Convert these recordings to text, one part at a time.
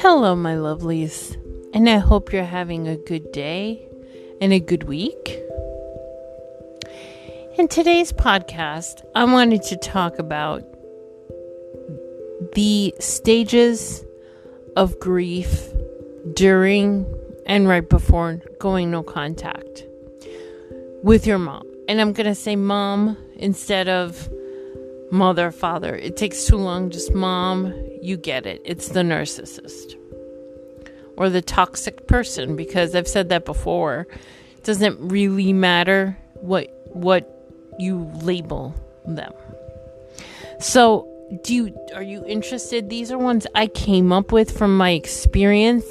Hello, my lovelies, and I hope you're having a good day and a good week. In today's podcast, I wanted to talk about the stages of grief during and right before going no contact with your mom. And I'm going to say mom instead of mother, father. It takes too long. Just mom, you get it. It's the narcissist or the toxic person because I've said that before. It doesn't really matter what what you label them. So, do you are you interested? These are ones I came up with from my experience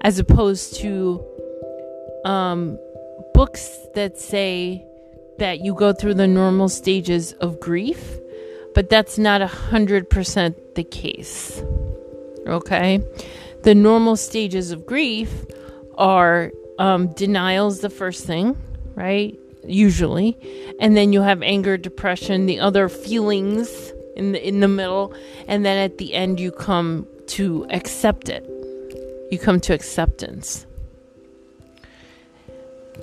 as opposed to um books that say that you go through the normal stages of grief, but that's not a hundred percent the case. Okay, the normal stages of grief are um, denials, the first thing, right? Usually, and then you have anger, depression, the other feelings in the in the middle, and then at the end you come to accept it. You come to acceptance.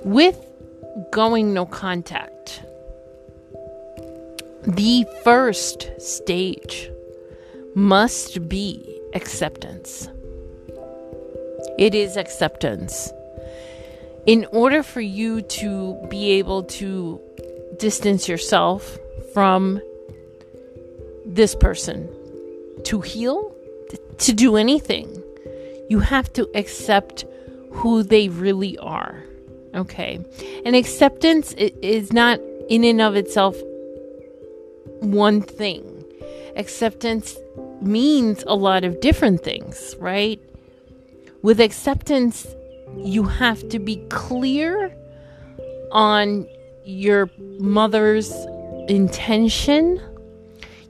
With going no contact. The first stage must be acceptance. It is acceptance. In order for you to be able to distance yourself from this person, to heal, to do anything, you have to accept who they really are. Okay. And acceptance is not in and of itself one thing. Acceptance means a lot of different things, right? With acceptance, you have to be clear on your mother's intention.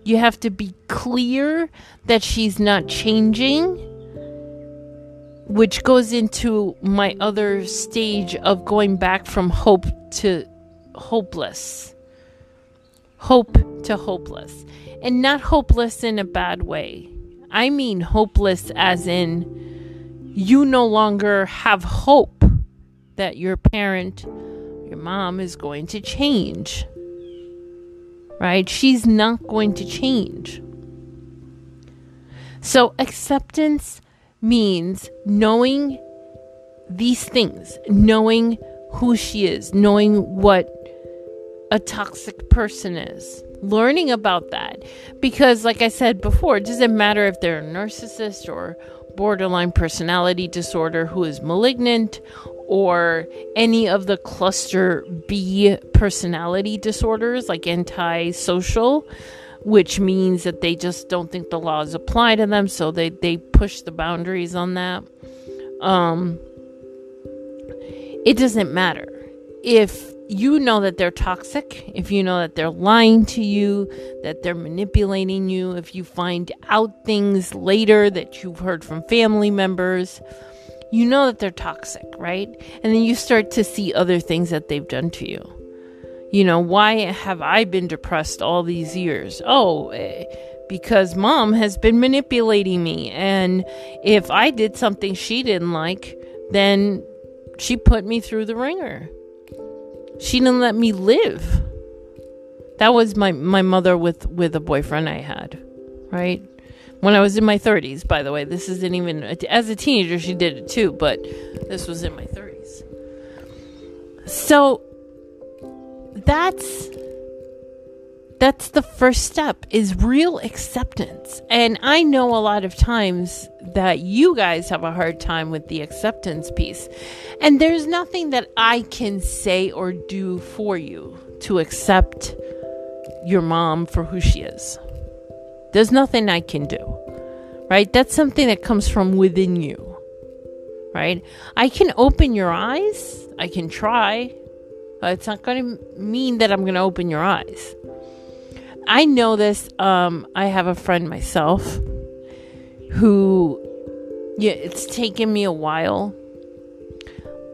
You have to be clear that she's not changing which goes into my other stage of going back from hope to hopeless. Hope to hopeless. And not hopeless in a bad way. I mean hopeless as in you no longer have hope that your parent, your mom, is going to change. Right? She's not going to change. So acceptance means knowing these things, knowing who she is, knowing what a toxic person is, learning about that. Because, like I said before, it doesn't matter if they're a narcissist or borderline personality disorder who is malignant or any of the cluster B personality disorders like antisocial which means that they just don't think the laws apply to them, so they, they push the boundaries on that. Um, it doesn't matter. If you know that they're toxic, if you know that they're lying to you, that they're manipulating you, if you find out things later that you've heard from family members, you know that they're toxic, right? And then you start to see other things that they've done to you. You know, why have I been depressed all these years? Oh, eh, because mom has been manipulating me. And if I did something she didn't like, then she put me through the ringer. She didn't let me live. That was my, my mother with, with a boyfriend I had, right? When I was in my 30s, by the way. This isn't even, as a teenager, she did it too, but this was in my 30s. So that's that's the first step is real acceptance. And I know a lot of times that you guys have a hard time with the acceptance piece. And there's nothing that I can say or do for you to accept your mom for who she is. There's nothing I can do. Right? That's something that comes from within you. Right? I can open your eyes. I can try. Uh, it's not going to mean that I'm going to open your eyes. I know this. Um, I have a friend myself who, yeah, it's taken me a while.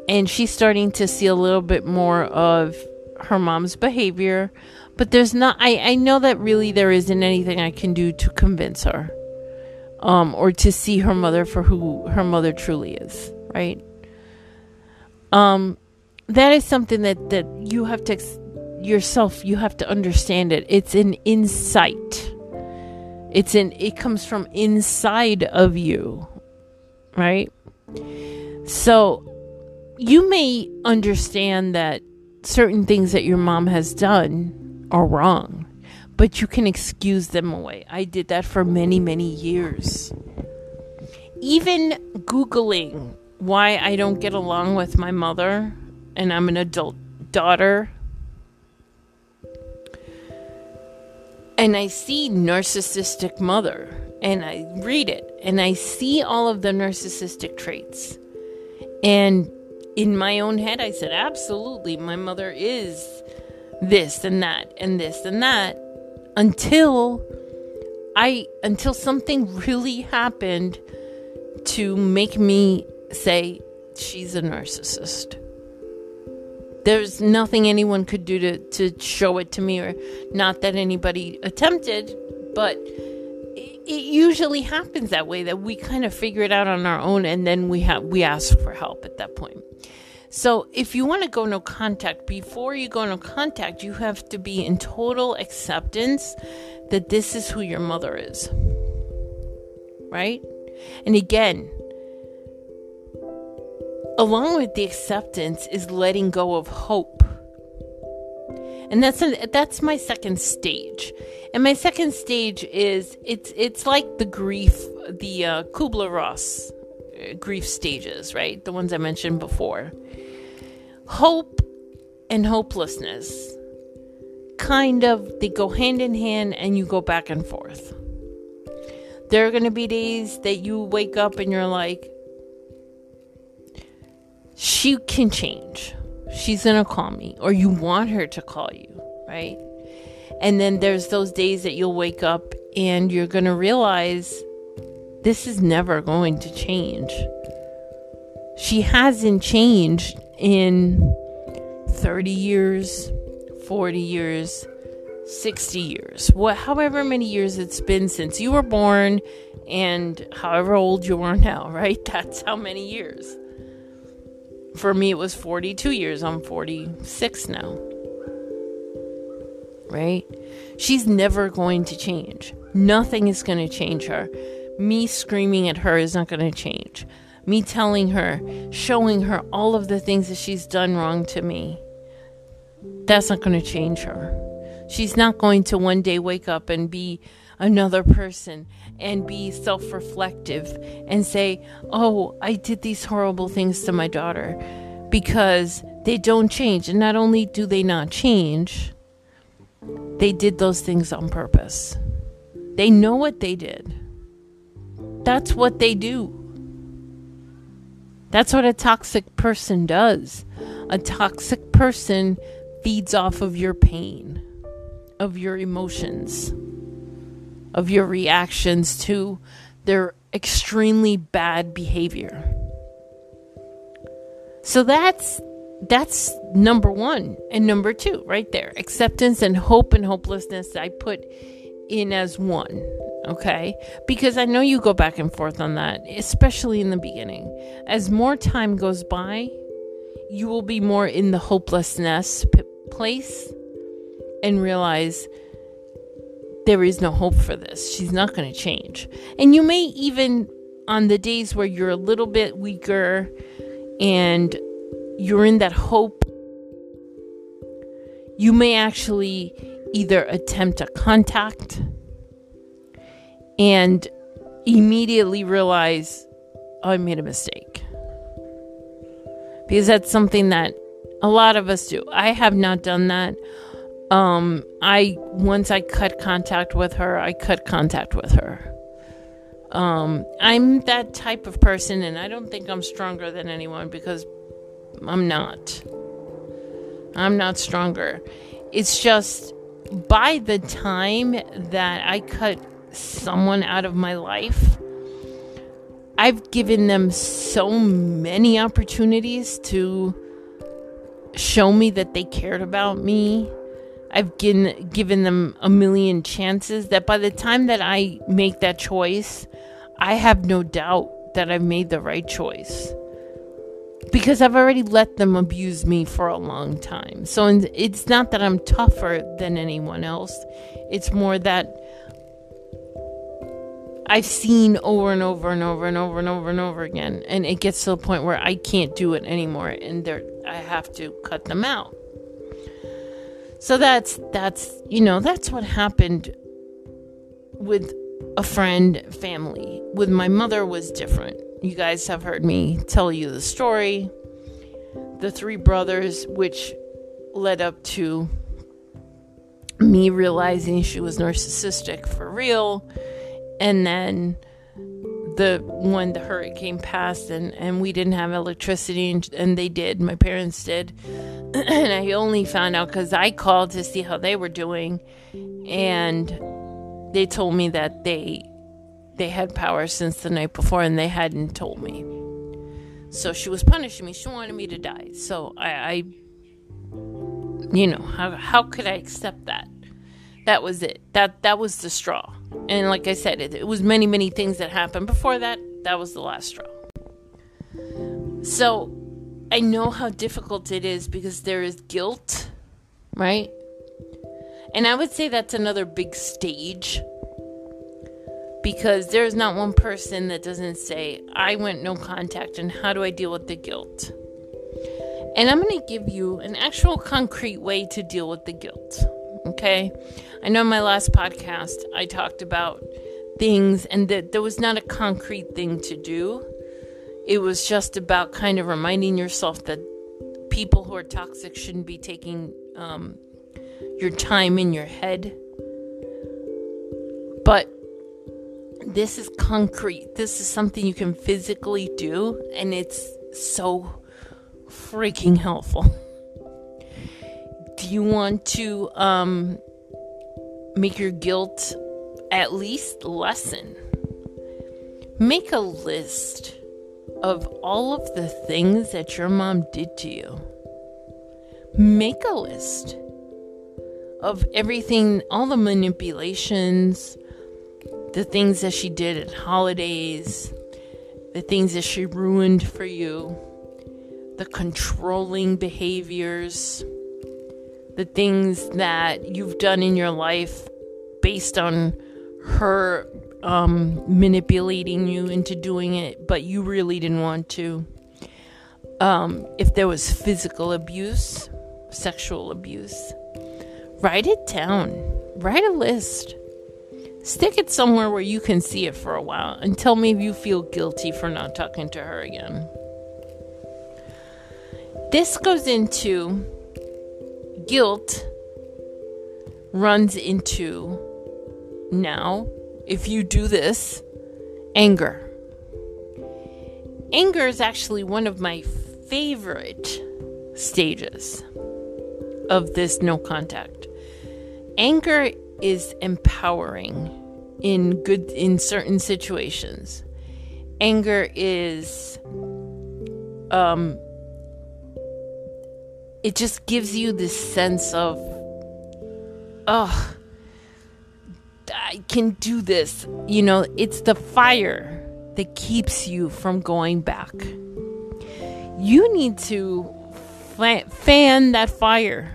And she's starting to see a little bit more of her mom's behavior. But there's not, I, I know that really there isn't anything I can do to convince her. um, or to see her mother for who her mother truly is, right? Um, that is something that that you have to yourself. You have to understand it. It's an insight. It's an. It comes from inside of you, right? So you may understand that certain things that your mom has done are wrong but you can excuse them away. I did that for many, many years. Even Googling why I don't get along with my mother and I'm an adult daughter. And I see narcissistic mother and I read it and I see all of the narcissistic traits. And in my own head, I said, absolutely, my mother is this and that and this and that until I until something really happened to make me say she's a narcissist. There's nothing anyone could do to, to show it to me, or not that anybody attempted, but it, it usually happens that way that we kind of figure it out on our own and then we have we ask for help at that point. So, if you want to go no contact, before you go no contact, you have to be in total acceptance that this is who your mother is. Right? And again, along with the acceptance is letting go of hope. And that's a, that's my second stage. And my second stage is it's it's like the grief, the uh, Kubler Ross uh, grief stages, right? The ones I mentioned before. Hope and hopelessness kind of they go hand in hand and you go back and forth. There are going to be days that you wake up and you're like she can change. She's going to call me or you want her to call you, right? And then there's those days that you'll wake up and you're going to realize this is never going to change. She hasn't changed in 30 years, 40 years, 60 years, what, however many years it's been since you were born and however old you are now, right? That's how many years. For me, it was 42 years. I'm 46 now. Right? She's never going to change. Nothing is going to change her. Me screaming at her is not going to change me telling her, showing her all of the things that she's done wrong to me, that's not going to change her. She's not going to one day wake up and be another person and be self reflective and say, Oh, I did these horrible things to my daughter because they don't change. And not only do they not change, they did those things on purpose. They know what they did. That's what they do. That's what a toxic person does. A toxic person feeds off of your pain, of your emotions, of your reactions to their extremely bad behavior. So that's that's number 1 and number 2 right there. Acceptance and hope and hopelessness I put in as one okay? Because I know you go back and forth on that, especially in the beginning. As more time goes by, you will be more in the hopelessness p- place and realize there is no hope for this. She's not going to change. And you may even, on the days where you're a little bit weaker and you're in that hope, you may actually either attempt a contact and immediately realize oh, I made a mistake. Because that's something that a lot of us do. I have not done that. Um, I once I cut contact with her, I cut contact with her. Um, I'm that type of person, and I don't think I'm stronger than anyone because I'm not. I'm not stronger. It's just by the time that I cut someone out of my life, I've given them so many opportunities to show me that they cared about me. I've given given them a million chances that by the time that I make that choice, I have no doubt that I've made the right choice because I've already let them abuse me for a long time. So it's not that I'm tougher than anyone else, it's more that I've seen over and over and over and over and over and over again, and it gets to the point where I can't do it anymore, and I have to cut them out. So that's that's you know that's what happened with a friend family. With my mother was different. You guys have heard me tell you the story. The three brothers, which led up to me realizing she was narcissistic for real and then the when the hurricane passed and and we didn't have electricity and, and they did my parents did and i only found out because i called to see how they were doing and they told me that they they had power since the night before and they hadn't told me. So she was punishing me. She wanted me to die. So i, I you know how, how could i accept that? That was it. That that was the straw. And like I said, it, it was many, many things that happened before that. That was the last straw. So I know how difficult it is because there is guilt, right? And I would say that's another big stage because there's not one person that doesn't say, I went no contact, and how do I deal with the guilt? And I'm going to give you an actual concrete way to deal with the guilt. Okay. I know in my last podcast I talked about things and that there was not a concrete thing to do. It was just about kind of reminding yourself that people who are toxic shouldn't be taking um, your time in your head. But this is concrete. This is something you can physically do, and it's so freaking helpful. Do you want to um, make your guilt at least lessen? Make a list of all of the things that your mom did to you. Make a list of everything, all the manipulations, the things that she did at holidays, the things that she ruined for you, the controlling behaviors the things that you've done in your life based on her um, manipulating you into doing it, but you really didn't want to. Um, if there was physical abuse, sexual abuse, write it down. Write a list. Stick it somewhere where you can see it for a while and tell me if you feel guilty for not talking to her again. This goes into guilt runs into now, if you do this, anger. Anger is actually one of my favorite stages of this no contact. Anger is empowering in good in certain situations. Anger is um it just gives you this sense of, oh, I can do this. You know, it's the fire that keeps you from going back. You need to fan that fire,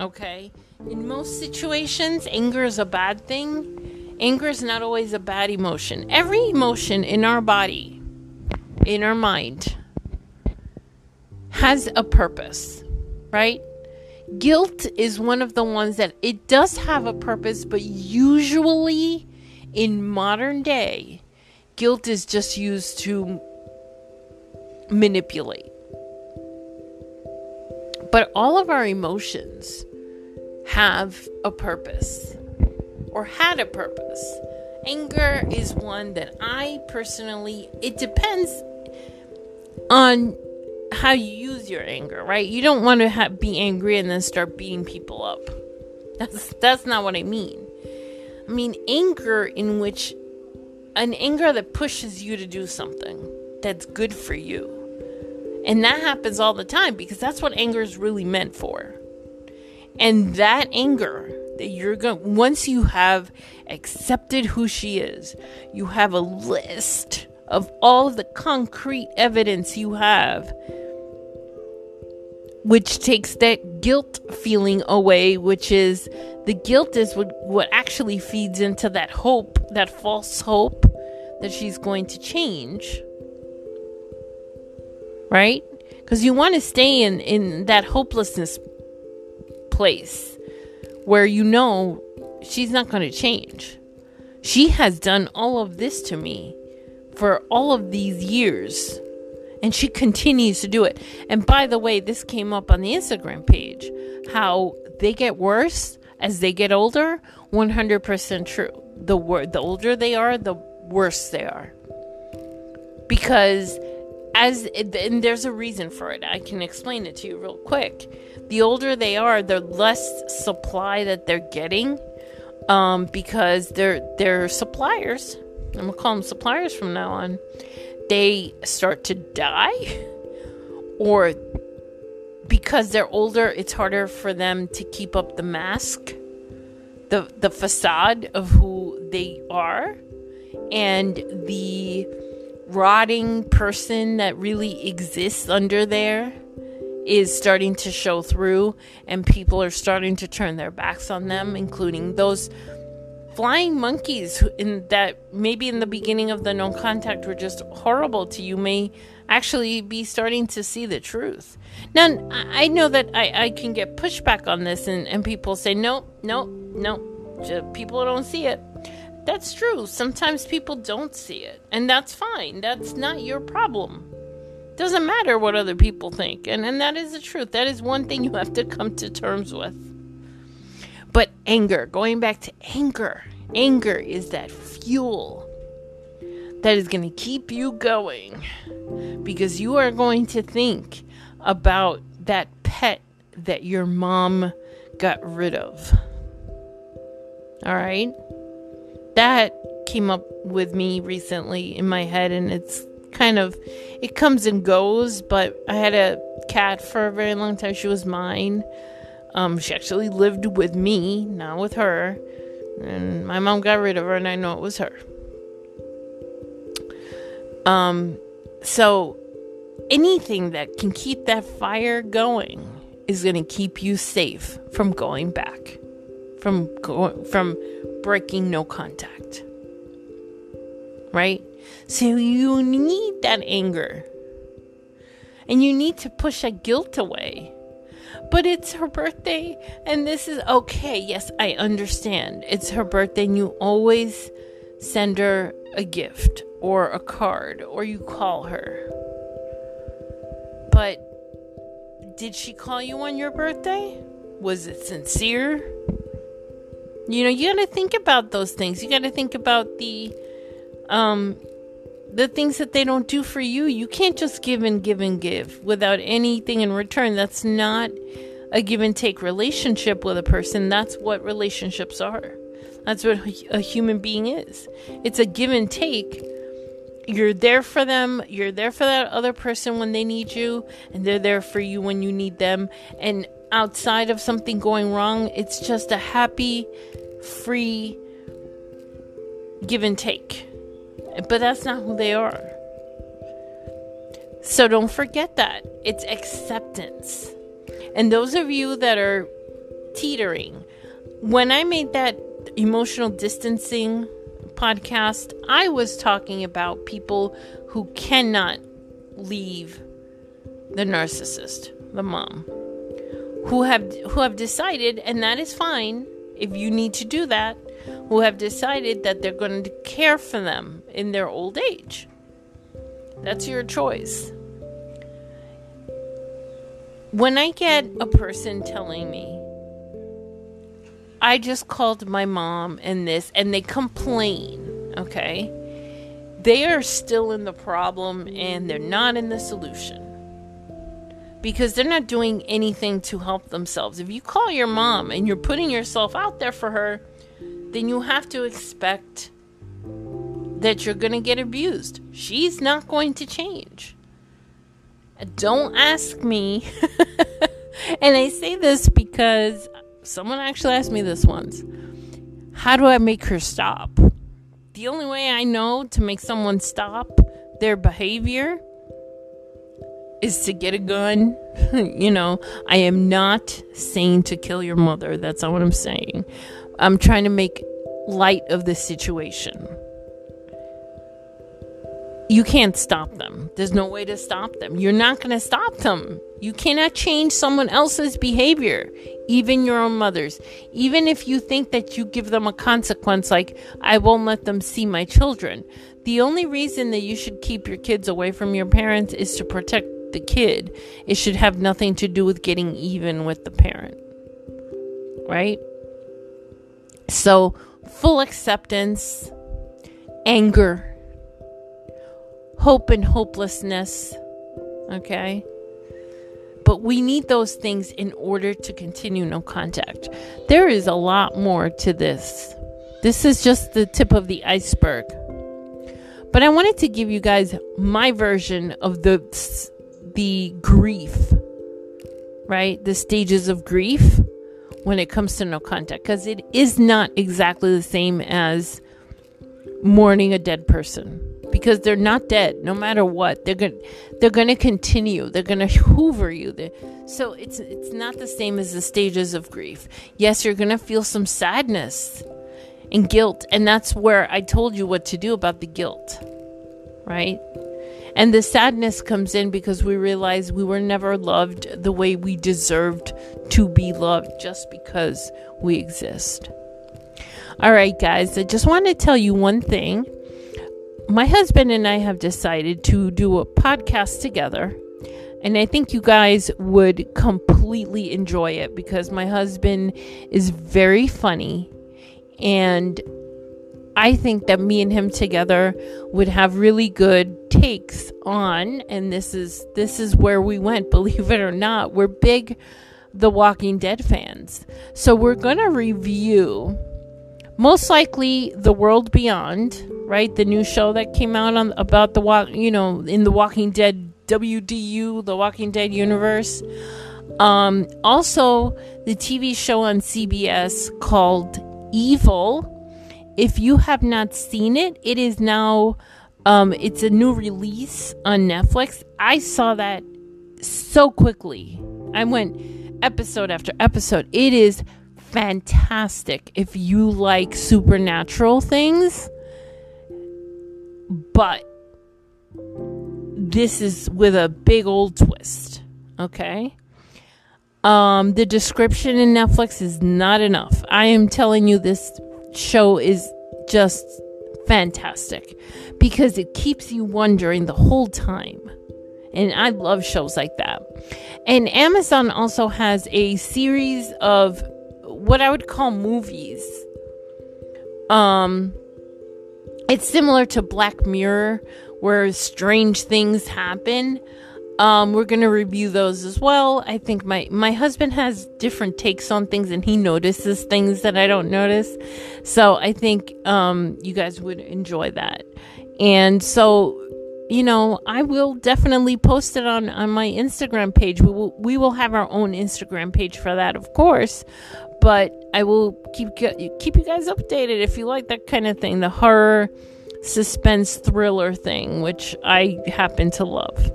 okay? In most situations, anger is a bad thing. Anger is not always a bad emotion. Every emotion in our body, in our mind, has a purpose right? Guilt is one of the ones that it does have a purpose, but usually in modern day, guilt is just used to manipulate. But all of our emotions have a purpose or had a purpose. Anger is one that I personally, it depends on how you use your anger, right? You don't want to ha- be angry and then start beating people up. That's that's not what I mean. I mean anger in which an anger that pushes you to do something that's good for you. And that happens all the time because that's what anger is really meant for. And that anger that you're going once you have accepted who she is, you have a list of all of the concrete evidence you have which takes that guilt feeling away, which is the guilt is what, what actually feeds into that hope, that false hope that she's going to change. Right? Because you want to stay in, in that hopelessness place where you know she's not going to change. She has done all of this to me for all of these years and she continues to do it. And by the way, this came up on the Instagram page how they get worse as they get older. 100% true. The wor- the older they are, the worse they are. Because as and there's a reason for it. I can explain it to you real quick. The older they are, the less supply that they're getting um, because they're they're suppliers. I'm gonna call them suppliers from now on. They start to die? Or because they're older it's harder for them to keep up the mask the the facade of who they are? And the rotting person that really exists under there is starting to show through and people are starting to turn their backs on them including those flying monkeys in that maybe in the beginning of the no contact were just horrible to you may actually be starting to see the truth. Now, I know that I, I can get pushback on this, and, and people say, no, no, no, people don't see it. That's true. Sometimes people don't see it, and that's fine. That's not your problem. Doesn't matter what other people think, and, and that is the truth. That is one thing you have to come to terms with. But anger, going back to anger, anger is that fuel that is going to keep you going because you are going to think about that pet that your mom got rid of. All right? That came up with me recently in my head and it's kind of it comes and goes, but I had a cat for a very long time. She was mine. Um, she actually lived with me, not with her. And my mom got rid of her, and I know it was her. Um, so anything that can keep that fire going is going to keep you safe from going back, from from breaking no contact. Right? So you need that anger. And you need to push that guilt away but it's her birthday, and this is okay. Yes, I understand. It's her birthday, and you always send her a gift or a card or you call her. But did she call you on your birthday? Was it sincere? You know, you got to think about those things. You got to think about the um the things that they don't do for you. You can't just give and give and give without anything in return. That's not a give and take relationship with a person. That's what relationships are. That's what a human being is. It's a give and take. You're there for them, you're there for that other person when they need you, and they're there for you when you need them. And outside of something going wrong, it's just a happy, free give and take. But that's not who they are. So don't forget that. It's acceptance. And those of you that are teetering, when I made that emotional distancing podcast, I was talking about people who cannot leave the narcissist, the mom, who have who have decided, and that is fine if you need to do that, who have decided that they're going to care for them in their old age. That's your choice. When I get a person telling me, I just called my mom and this, and they complain, okay? They are still in the problem and they're not in the solution because they're not doing anything to help themselves. If you call your mom and you're putting yourself out there for her, then you have to expect that you're going to get abused. She's not going to change. Don't ask me. and I say this because someone actually asked me this once. How do I make her stop? The only way I know to make someone stop their behavior is to get a gun. you know, I am not saying to kill your mother. That's not what I'm saying. I'm trying to make light of the situation. You can't stop them. There's no way to stop them. You're not going to stop them. You cannot change someone else's behavior, even your own mother's. Even if you think that you give them a consequence, like, I won't let them see my children. The only reason that you should keep your kids away from your parents is to protect the kid. It should have nothing to do with getting even with the parent. Right? So, full acceptance, anger, hope and hopelessness. Okay? But we need those things in order to continue no contact. There is a lot more to this. This is just the tip of the iceberg. But I wanted to give you guys my version of the the grief, right? The stages of grief when it comes to no contact because it is not exactly the same as mourning a dead person because they're not dead no matter what. They're going they're going to continue they're going to hoover you. They're, so it's it's not the same as the stages of grief. Yes you're going to feel some sadness and guilt and that's where I told you what to do about the guilt right and the sadness comes in because we realize we were never loved the way we deserved to be loved just because we exist. All right, guys, I just want to tell you one thing. My husband and I have decided to do a podcast together. And I think you guys would completely enjoy it because my husband is very funny and I think that me and him together would have really good takes on and this is this is where we went believe it or not we're big the Walking Dead fans. So we're going to review most likely The World Beyond, right? The new show that came out on about the walk, you know, in the Walking Dead WDU, the Walking Dead universe. Um also the TV show on CBS called Evil if you have not seen it, it is now um it's a new release on Netflix. I saw that so quickly. I went episode after episode. It is fantastic if you like supernatural things. But this is with a big old twist. Okay? Um the description in Netflix is not enough. I am telling you this show is just fantastic because it keeps you wondering the whole time. And I love shows like that. And Amazon also has a series of what I would call movies. Um it's similar to Black Mirror where strange things happen um, we're gonna review those as well. I think my my husband has different takes on things, and he notices things that I don't notice. So I think um, you guys would enjoy that. And so, you know, I will definitely post it on on my Instagram page. We will we will have our own Instagram page for that, of course. But I will keep keep you guys updated if you like that kind of thing, the horror suspense thriller thing, which I happen to love.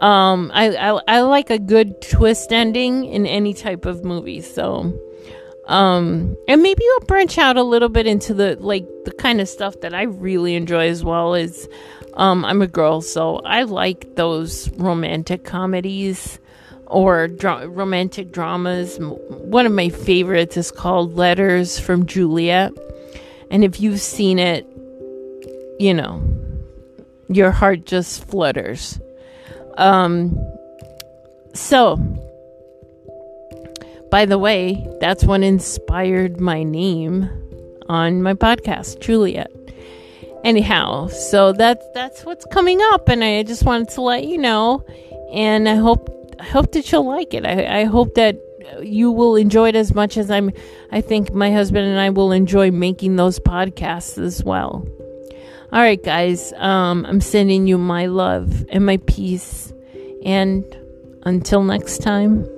Um, I, I I like a good twist ending in any type of movie. So, um, and maybe I'll branch out a little bit into the like the kind of stuff that I really enjoy as well. Is um, I'm a girl, so I like those romantic comedies or dra- romantic dramas. One of my favorites is called Letters from Juliet, and if you've seen it, you know, your heart just flutters. Um, so, by the way, that's what inspired my name on my podcast, Juliet. Anyhow, so that's that's what's coming up, and I just wanted to let you know. And I hope I hope that you'll like it. I, I hope that you will enjoy it as much as I'm. I think my husband and I will enjoy making those podcasts as well. All right, guys. Um, I'm sending you my love and my peace. And until next time.